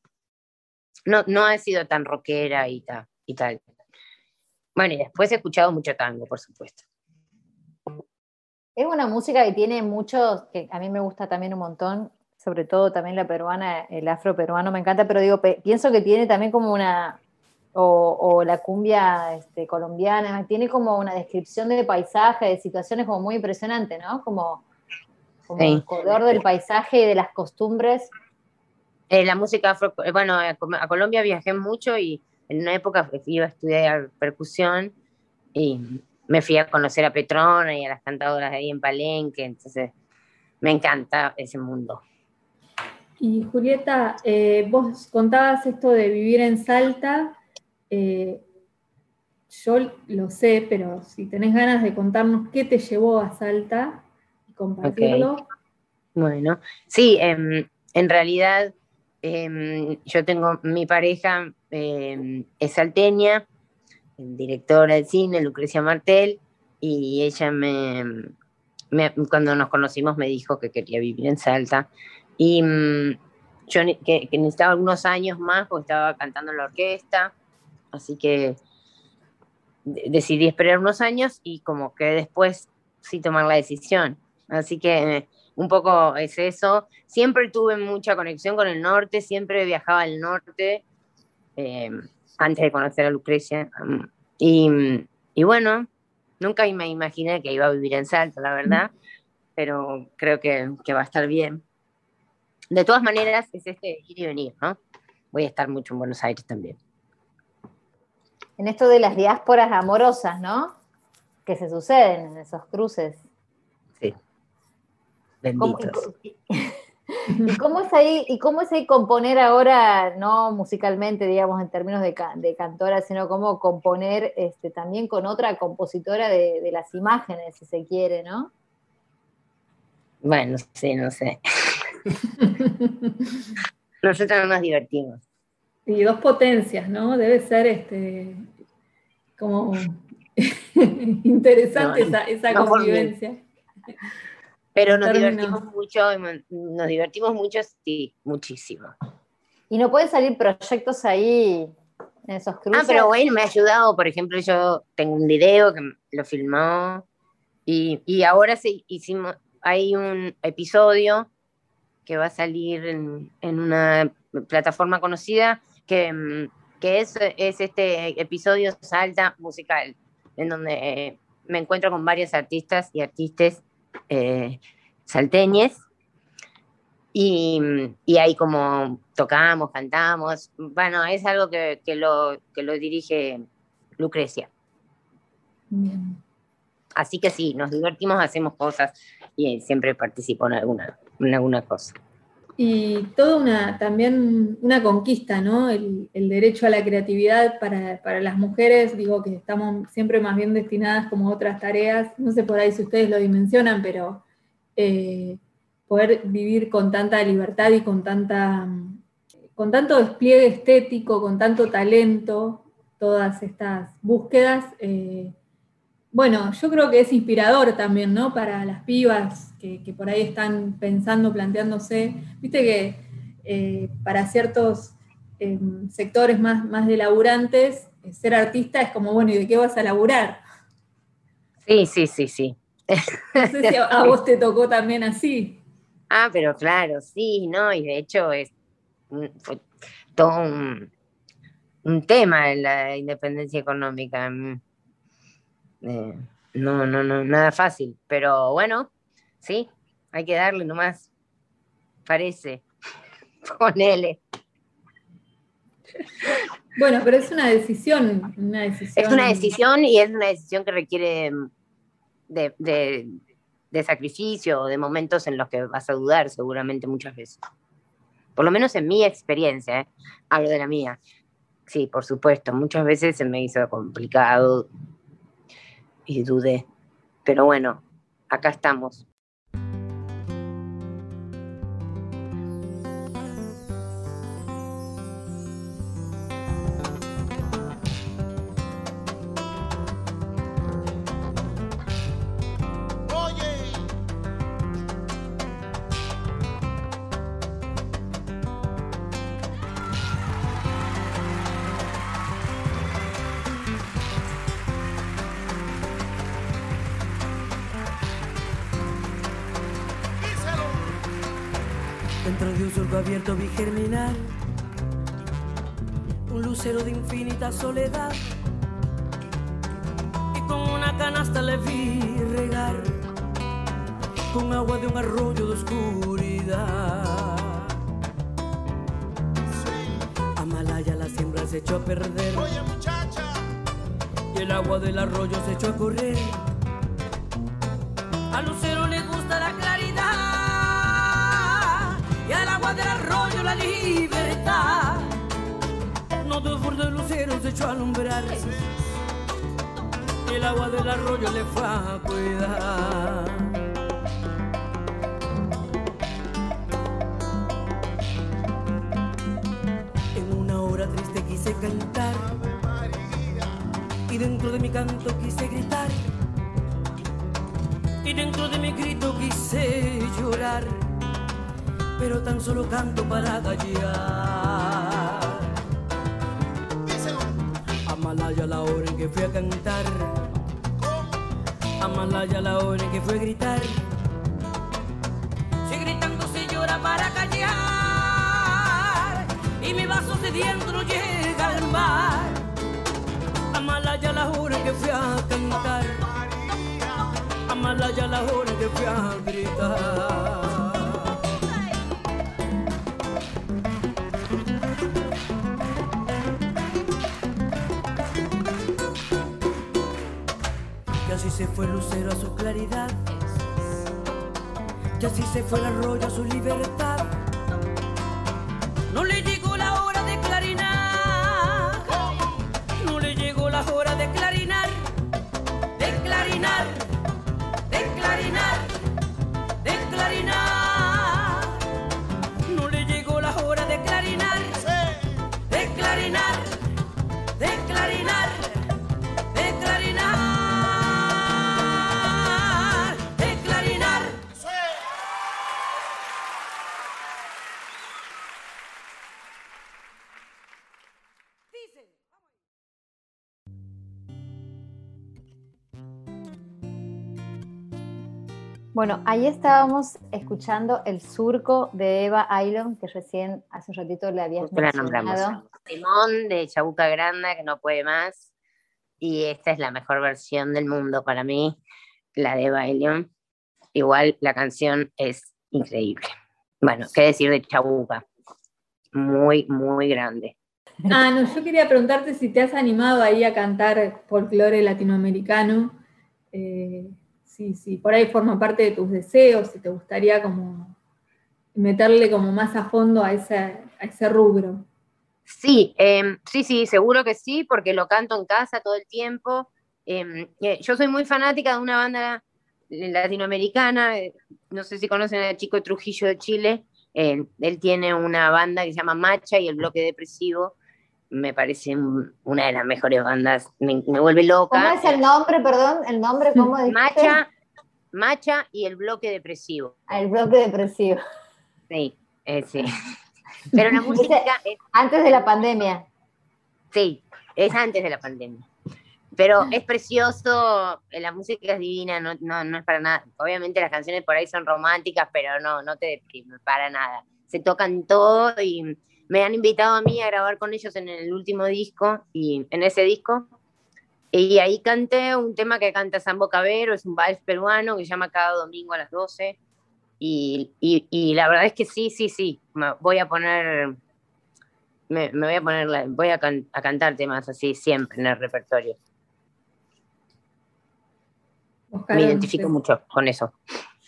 S4: No, no ha sido tan rockera y, y tal. Bueno, y después he escuchado mucho tango, por supuesto.
S2: Es una música que tiene muchos, que a mí me gusta también un montón, sobre todo también la peruana, el afro peruano me encanta, pero digo, pienso que tiene también como una, o, o la cumbia este, colombiana, tiene como una descripción de paisaje, de situaciones como muy impresionante, ¿no? Como como el color del paisaje y de las costumbres.
S4: Eh, la música afro, eh, bueno, a, Colombia viajé mucho y en una época iba a estudiar percusión y me fui a conocer a Petrona y a las cantadoras ahí en Palenque, entonces me encanta ese mundo.
S3: Y Julieta, eh, vos contabas esto de vivir en Salta, yo lo sé, pero si tenés ganas de contarnos qué te llevó a Salta, compartirlo.
S4: Bueno, sí, em, en realidad em, yo tengo mi pareja em, es salteña, directora de cine, Lucrecia Martel, y ella me, cuando nos conocimos me dijo que quería vivir en Salta. Y mm, yo que, necesitaba algunos años más porque estaba cantando en la orquesta, así que decidí esperar unos años y como que después sí tomar la decisión. Así que un poco es eso. Siempre tuve mucha conexión con el norte, siempre viajaba al norte eh, antes de conocer a Lucrecia. Y, bueno, nunca me imaginé que iba a vivir en Salto, la verdad, pero creo que, va a estar bien. De todas maneras, es este ir y venir, ¿no? Voy a estar mucho en Buenos Aires también.
S2: En esto de las diásporas amorosas, ¿no? Que se suceden en esos cruces. ¿Y cómo es ahí, y cómo es ahí componer ahora, no musicalmente, digamos, en términos de, cantora, sino cómo componer este, también con otra compositora de, las imágenes, si se quiere, ¿no?
S4: Bueno, sí, no sé. Nosotros nos divertimos.
S3: Y dos potencias, ¿no? Debe ser este como interesante esa, convivencia.
S4: Pero nos divertimos mucho, nos divertimos mucho, sí, muchísimo.
S2: ¿Y no pueden salir proyectos ahí en esos cruces?
S4: Ah, pero bueno, me ha ayudado, por ejemplo, yo tengo un video que lo filmó y, y ahora sí hicimos, hay un episodio que va a salir en, en una plataforma conocida que, que es, es, este episodio Salta musical, en donde me encuentro con varios artistas y artistas eh, salteñes. Y, ahí como tocamos, cantamos. Bueno, es algo que, lo, que lo dirige Lucrecia. Así que sí, nos divertimos, hacemos cosas y siempre participo en alguna, en alguna cosa.
S3: Y toda una, también una conquista, ¿no? El, derecho a la creatividad para, para, las mujeres, digo que estamos siempre más bien destinadas como a otras tareas, no sé por ahí si ustedes lo dimensionan, pero eh, poder vivir con tanta libertad y con, tanta, con tanto despliegue estético, con tanto talento, todas estas búsquedas, eh, bueno, yo creo que es inspirador también, ¿no? Para las pibas que, por ahí están pensando, planteándose, viste que eh, para ciertos em, sectores más, más de laburantes, eh, ser artista es como, bueno, ¿y de qué vas a laburar?
S4: Sí, sí, sí, sí.
S3: No sé si a, vos te tocó también así.
S4: Ah, pero claro, sí, ¿no? Y de hecho es fue todo un, un tema la independencia económica. Mm. Eh, no, no, no, nada fácil. Pero bueno, sí, hay que darle nomás. Parece. Ponele.
S3: Bueno, pero es una decisión, una decisión.
S4: Es una decisión y es una decisión que requiere de, de, de sacrificio, de momentos en los que vas a dudar seguramente muchas veces. Por lo menos en mi experiencia, ¿eh? hablo de la mía. Sí, por supuesto, muchas veces se me hizo complicado y dudé. Pero bueno, acá estamos.
S8: Dentro de un surco abierto vi germinar un lucero de infinita soledad. Y con una canasta le vi regar. Con agua de un arroyo de oscuridad. Amalaya la siembra se echó a perder. Y el agua del arroyo se echó a correr. Al lucero echó a alumbrar y el agua del arroyo le fue a cuidar. En una hora triste quise cantar y dentro de mi canto quise gritar y dentro de mi grito quise llorar, pero tan solo canto para callar. Hora que fui a cantar, Amalaya la hora que fui a gritar. Si gritando se llora para callar y mi vaso sediento no llega al mar. Amalaya la hora que fui a cantar. Amalaya la hora que fui a gritar. Se fue el lucero a su claridad. Y así se fue el arroyo a su libertad.
S2: Bueno, ahí estábamos escuchando el surco de Eva Ailon, que recién hace un ratito le habías
S4: Justo la nombramos.
S2: mencionado.
S4: Simón de Chabuca Granda, que no puede más. Y esta es la mejor versión del mundo para mí, la de Bailion. Igual la canción es increíble. Bueno, qué decir de Chabuca. Muy, muy grande.
S3: Ah, no, yo quería preguntarte si te has animado ahí a cantar folclore latinoamericano. Eh, sí, sí, por ahí forma parte de tus deseos, si te gustaría como meterle como más a fondo a ese, a ese rubro.
S4: Sí, em, sí, sí, seguro que sí, porque lo canto en casa todo el tiempo. Em, eh, yo soy muy fanática de una banda latinoamericana, eh, no sé si conocen al chico Trujillo de Chile, eh, él tiene una banda que se llama Macha y el Bloque Depresivo, me parece un- una de las mejores bandas, me, me vuelve loca.
S2: ¿Cómo es el nombre, perdón? ¿El nombre cómo dijiste?
S4: Macha, Macha y el Bloque Depresivo,
S2: Ah, El bloque depresivo.
S4: sí, eh, sí. Pero la música es
S2: Antes de la pandemia.
S4: Sí, es antes de la pandemia. Pero es precioso, eh, la música es divina, no, no, no es para nada. Obviamente las canciones por ahí son románticas, pero no, no te deprime para nada. Se tocan todo y me han invitado a mí a grabar con ellos en el último disco y en ese disco. Y ahí canté un tema que canta Sambo Cabero, es un vals peruano que se llama Cada Domingo a las 12. Y, y- y la verdad es que sí, sí, sí, me voy a poner me, voy a poner, voy a, cantar temas así siempre en el repertorio. me identifico mucho con eso.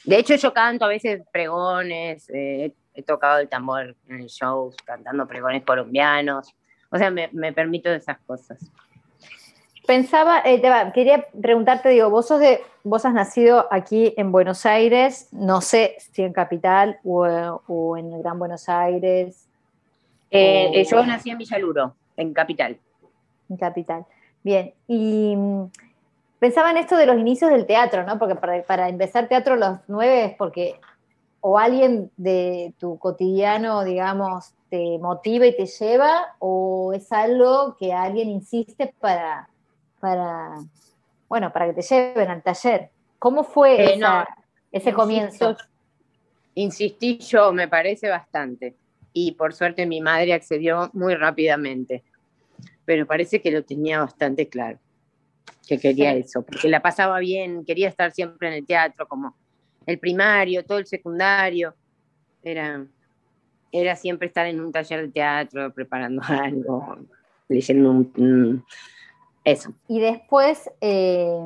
S4: De hecho, yo canto a veces pregones, eh, he tocado el tambor en el show, cantando pregones colombianos. O sea, me, me permito esas cosas.
S2: Pensaba, eh, quería preguntarte, digo, vos, sos de, vos has nacido aquí en Buenos Aires, no sé si en Capital o, en el Gran Buenos Aires.
S4: Eh, eh, yo nací en Villaluro, en Capital.
S2: En Capital. Bien, y pensaba en esto de los inicios del teatro, ¿no? Porque para, para empezar teatro los nueve es porque o alguien de tu cotidiano, digamos, te motiva y te lleva, o es algo que alguien insiste para, para, bueno, para que te lleven al taller. ¿Cómo fue eh, ese comienzo?
S4: Insistí yo, me parece bastante. Y por suerte mi madre accedió muy rápidamente. Pero parece que lo tenía bastante claro, que quería eso, porque la pasaba bien, quería estar siempre en el teatro como el primario, todo el secundario, era, era siempre estar en un taller de teatro, preparando algo, leyendo un, eso.
S2: Y después, eh,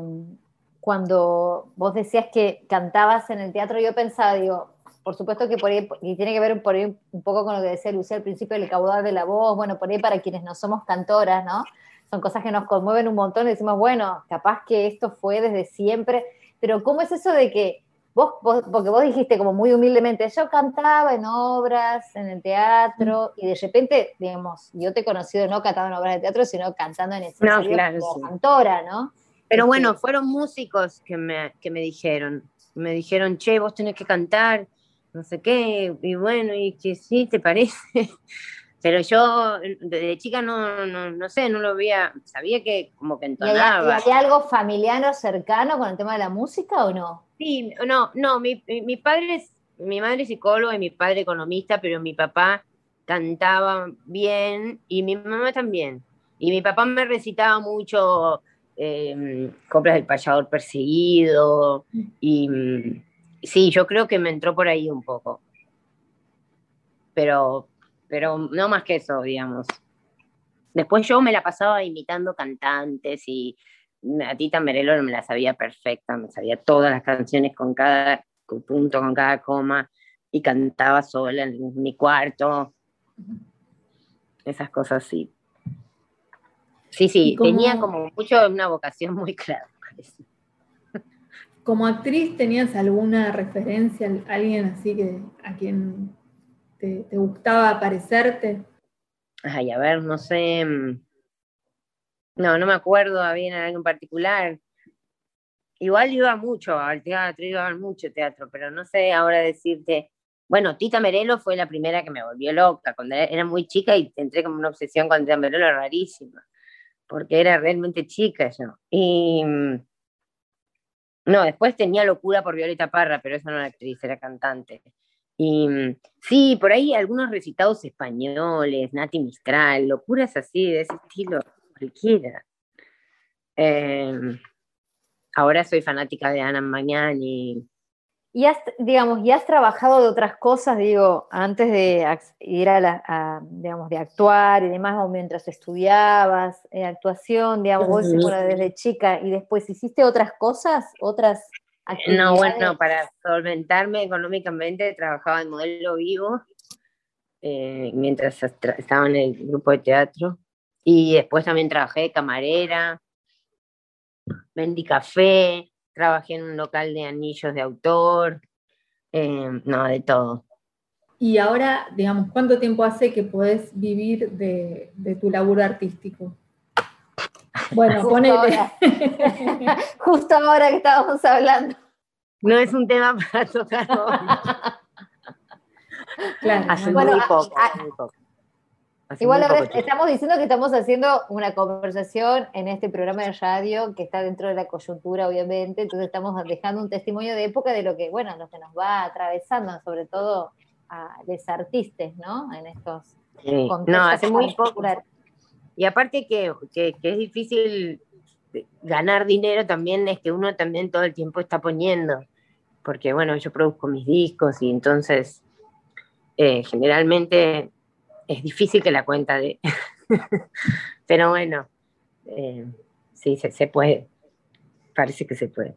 S2: cuando vos decías que cantabas en el teatro, yo pensaba, digo, por supuesto que por ahí, y tiene que ver por ahí un poco con lo que decía Lucía al principio, el caudal de la voz, bueno, por ahí para quienes no somos cantoras, ¿no? Son cosas que nos conmueven un montón y decimos, bueno, capaz que esto fue desde siempre, pero ¿cómo es eso de que Vos, porque vos dijiste como muy humildemente, yo cantaba en obras, en el teatro, y de repente, digamos, yo te he conocido no cantando en obras de teatro, sino cantando en escenario no, como cantora, ¿no?
S4: Pero este, bueno, fueron músicos que me, que me dijeron, me dijeron, che, vos tenés que cantar, no sé qué, y bueno, y que sí, ¿te parece? Pero yo desde chica no, no, no, sé, no lo veía, sabía que como que entonaba.
S2: ¿Y había, algo familiar o cercano con el tema de la música o no?
S4: Sí, no, no, mi, mi padre es, mi madre es psicóloga y mi padre economista, pero mi papá cantaba bien y mi mamá también. Y mi papá me recitaba mucho eh, coplas del payador perseguido y mm, sí, yo creo que me entró por ahí un poco. Pero pero no más que eso, digamos. Después yo me la pasaba imitando cantantes y a Tita Merelo me la sabía perfecta, me sabía todas las canciones con cada punto, con cada coma, y cantaba sola en mi cuarto. Esas cosas sí. Sí, sí, tenía como mucho una vocación muy clara.
S3: Como actriz, ¿tenías alguna referencia, alguien así que a quien te, gustaba parecerte?
S4: Ay, a ver, no sé. Mm, no, no me acuerdo bien algo en particular. Igual iba mucho al teatro, iba mucho teatro, pero no sé ahora decirte. Bueno, Tita Merelo fue la primera que me volvió loca. Cuando era muy chica y entré como una obsesión con Tita Merelo rarísima, porque era realmente chica yo. Y. Mm, no, después tenía locura por Violeta Parra, pero esa no era actriz, era cantante. Y mm, sí, por ahí algunos recitados españoles, Nati Mistral, locuras así, de ese estilo, cualquiera. Em, ahora soy fanática de Ana Magnani.
S2: Y has, digamos, y has trabajado de otras cosas, digo, antes de ir a, la, digamos, de actuar y demás, o mientras estudiabas eh, actuación, digamos, vos desde chica, y después hiciste otras cosas, otras
S4: no, bueno, para solventarme económicamente trabajaba en modelo vivo eh, mientras estaba en el grupo de teatro. Y después también trabajé de camarera, vendí café, trabajé en un local de anillos de autor, eh, no, de todo.
S3: Y ahora, digamos, ¿cuánto tiempo hace que podés vivir de, tu laburo artístico?
S2: Bueno, Justo Ahora. Justo ahora que estábamos hablando.
S4: No es un tema para tocar
S2: Claro. Hace muy, poco, igual estamos diciendo que estamos haciendo una conversación en este programa de radio que está dentro de la coyuntura, obviamente, entonces estamos dejando un testimonio de época de lo que, bueno, lo que nos va atravesando, sobre todo a los artistas, ¿no? En estos
S4: sí. No, hace muy poco. Y aparte que, que, es difícil ganar dinero también es que uno también todo el tiempo está poniendo, porque bueno, yo produzco mis discos y entonces eh, generalmente es difícil que la cuenta de... Pero bueno, eh, sí, se, se puede. Parece que se puede.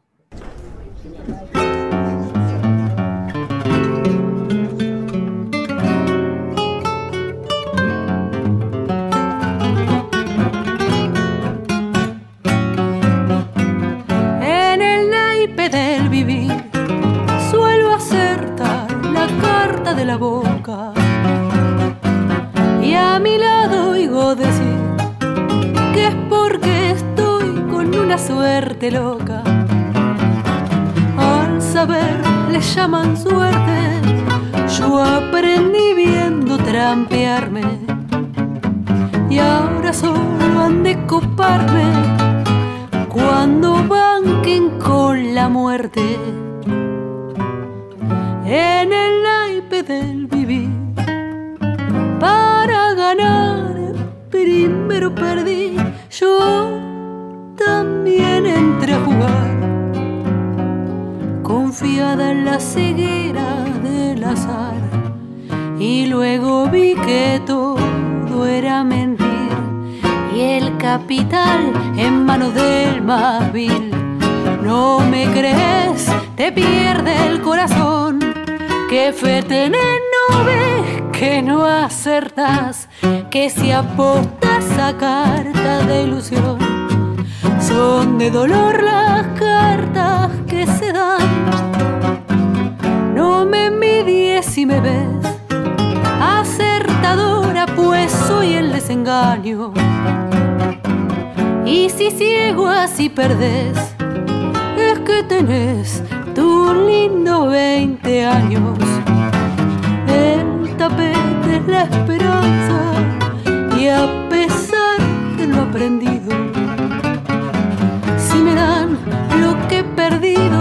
S9: Si me dan lo que he perdido,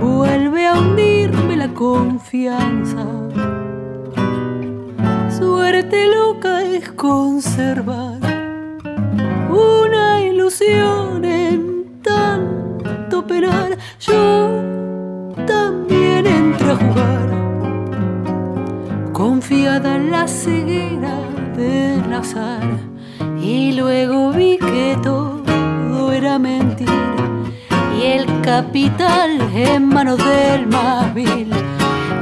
S9: vuelve a hundirme la confianza. Suerte loca es conservar una ilusión en tanto penar. Yo también entré a jugar, confiada en la ceguera del azar, y luego vi que todo era mentira y el capital en manos del más vil.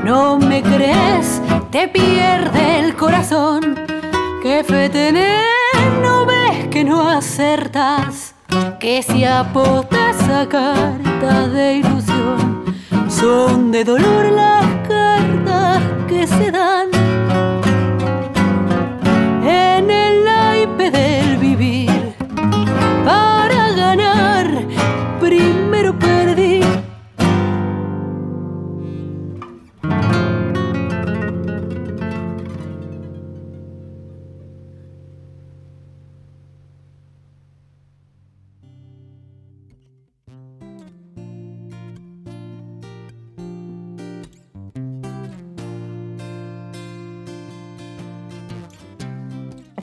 S9: No me crees, te pierde el corazón. Que fe tenés, no ves que no acertas. Que si apostas a cartas de ilusión, son de dolor las cartas que se naipe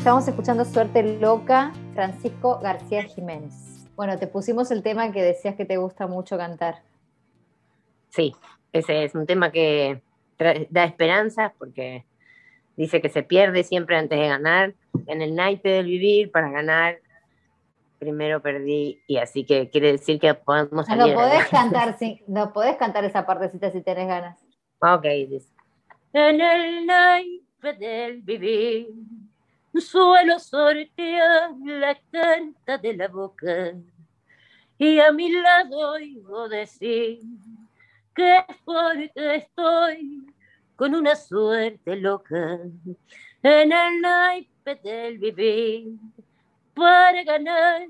S2: Estamos escuchando Suerte Loca, Francisco García Jiménez. Bueno, te pusimos el tema que decías que te gusta mucho cantar.
S4: Sí, ese es un tema que da esperanza porque dice que se pierde siempre antes de ganar. En el naipe del vivir, para ganar, primero perdí. Y así que quiere decir que podemos
S2: No
S4: salir.
S2: podés
S4: adelante.
S2: cantar, no podés cantar esa partecita si tenés ganas.
S4: Ok, dice. En el naipe del vivir, suelo sortear la carta de la boca y a mi lado oigo decir que fuerte estoy con una suerte loca en el naipe del vivir para ganar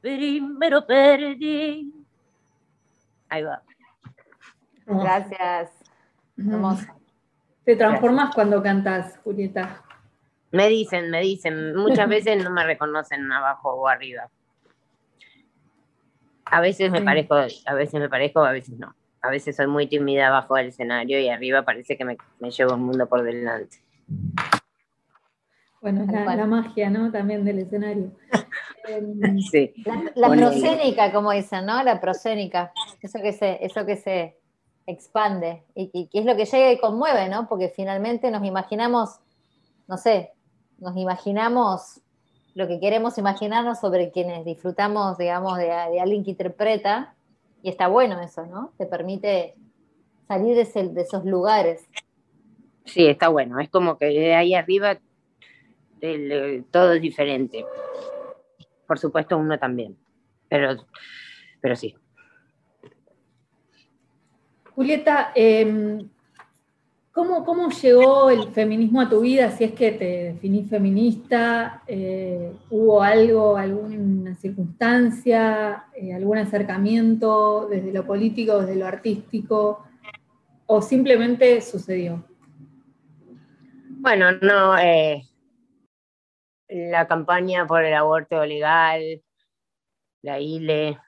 S4: primero perdí ahí va
S2: Gracias. Hermoso.
S3: Te transformás cuando cantas, Julieta.
S4: Me dicen, me dicen, muchas veces no me reconocen abajo o arriba. A veces me parezco, a veces me parezco, a veces no. A veces soy muy tímida abajo del escenario y arriba parece que me, me llevo el mundo por delante.
S3: Bueno, es la, magia, ¿no? También del escenario. Em,
S4: Sí.
S2: La, la
S4: Ponele.
S2: proscénica, como dicen, ¿no? La proscénica. Eso que se, eso que se expande y, y que es lo que llega y conmueve, ¿no? Porque finalmente nos imaginamos no sé, nos imaginamos lo que queremos imaginarnos sobre quienes disfrutamos, digamos, de, alguien que interpreta, y está bueno eso, ¿no? Te permite salir de, de esos lugares.
S4: Sí, está bueno, es como que de ahí arriba todo es diferente. Por supuesto, uno también, pero, pero sí.
S3: Julieta, em, ¿cómo, llegó el feminismo a tu vida? Si es que te definís feminista, eh, ¿hubo algo, alguna circunstancia, eh, algún acercamiento desde lo político, desde lo artístico, o simplemente sucedió?
S4: Bueno, no, eh, la campaña por el aborto legal, la ILE,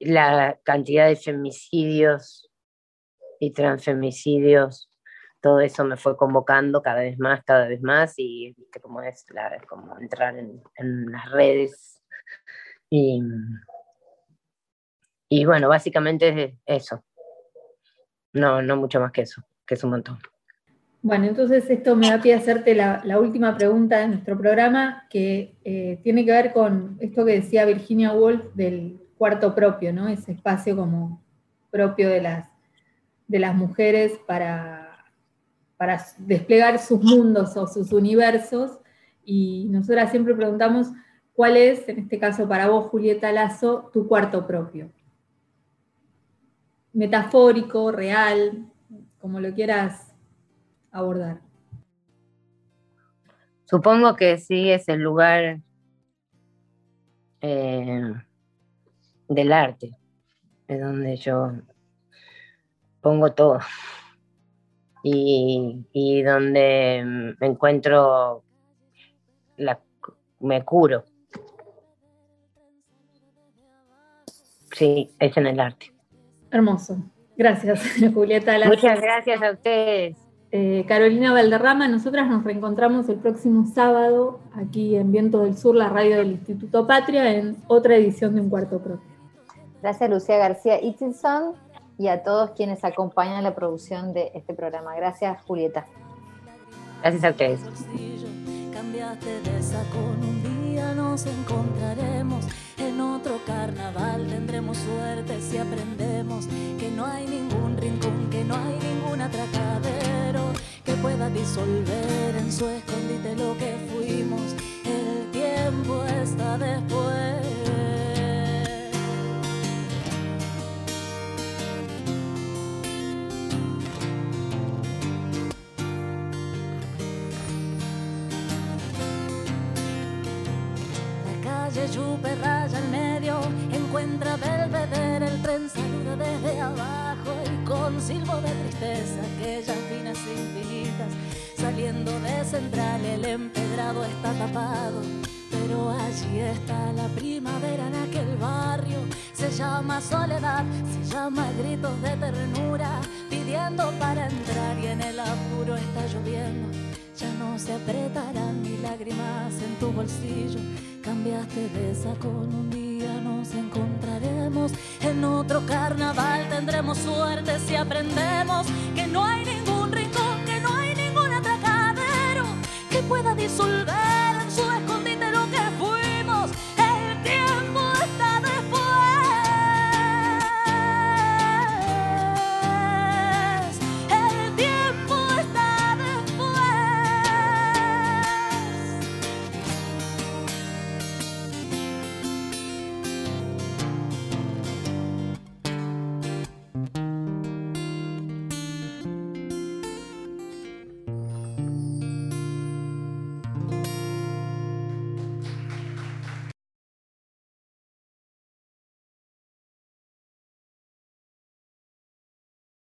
S4: la cantidad de femicidios y transfemicidios, todo eso me fue convocando cada vez más, cada vez más, y viste cómo es, como entrar en, las redes. Y, y bueno, básicamente es eso. No, no mucho más que eso, que es un montón.
S3: Bueno, entonces esto me da pie a hacerte la, última pregunta de nuestro programa, que eh, tiene que ver con esto que decía Virginia Woolf del cuarto propio, ¿no? Ese espacio como propio de las, de las mujeres para, para desplegar sus mundos o sus universos. Y nosotras siempre preguntamos cuál es, en este caso para vos, Julieta Lazo, tu cuarto propio. Metafórico, real, como lo quieras abordar?
S4: Supongo que sí es el lugar eh, del arte, es donde yo pongo todo y, donde me encuentro, la, me curo. Sí, es en el arte.
S3: Hermoso. Gracias, Julieta.
S4: Muchas gracias a ustedes.
S3: Eh, Carolina Valderrama, nosotras nos reencontramos el próximo sábado aquí en Viento del Sur, la radio del Instituto Patria, en otra edición de Un Cuarto Propio.
S2: Gracias Lucía García Itzilson y a todos quienes acompañan la producción de este programa. Gracias Julieta.
S4: Gracias a ustedes.
S10: Cambiaste de con un día nos encontraremos en otro carnaval, tendremos suerte si aprendemos que no hay ningún rincón, que no hay ningún atracadero que pueda disolver en su escondite lo que fuimos. El tiempo está después. Encuentra Belvedere, el tren saluda desde abajo y con silbo de tristeza, aquellas finas infinitas, saliendo de central el empedrado está tapado. Pero allí está la primavera en aquel barrio, se llama soledad, se llama gritos de ternura, pidiendo para entrar y en el apuro está lloviendo ya no se apretarán ni lágrimas en tu bolsillo. Cambiaste de con un día nos En otro carnaval tendremos suerte si aprendemos que no hay ningún rincón, que no hay ningún atracadero que pueda disolver